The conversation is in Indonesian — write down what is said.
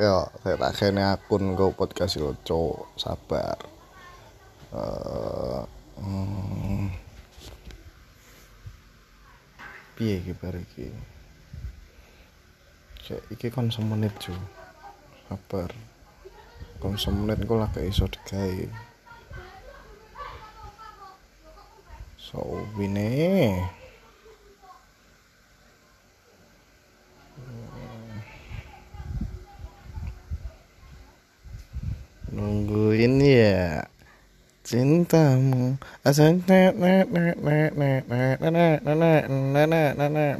Yo, saya tak kene akun go podcast yo, cowok sabar. Eh, hmm, piye iki bar iki? Cek iki kon semenit ju. Sabar. Kon semenit engko lagi iso digawe. So, wine. nungguin ya cintamu asal nenek nenek nenek nenek nenek nenek nenek